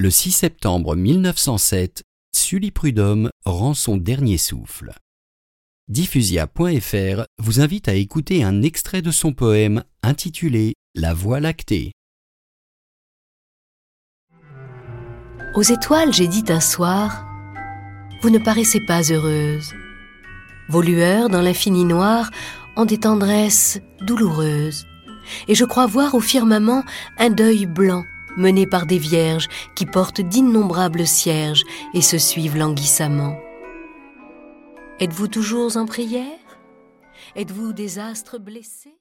Le 6 septembre 1907, Sully Prudhomme rend son dernier souffle. Diffusia.fr vous invite à écouter un extrait de son poème intitulé La Voie lactée. Aux étoiles, j'ai dit un soir, vous ne paraissez pas heureuse. Vos lueurs dans l'infini noir ont des tendresses douloureuses. Et je crois voir au firmament un deuil blanc mené par des vierges qui portent d'innombrables cierges et se suivent languissamment. Êtes-vous toujours en prière? Êtes-vous des astres blessés?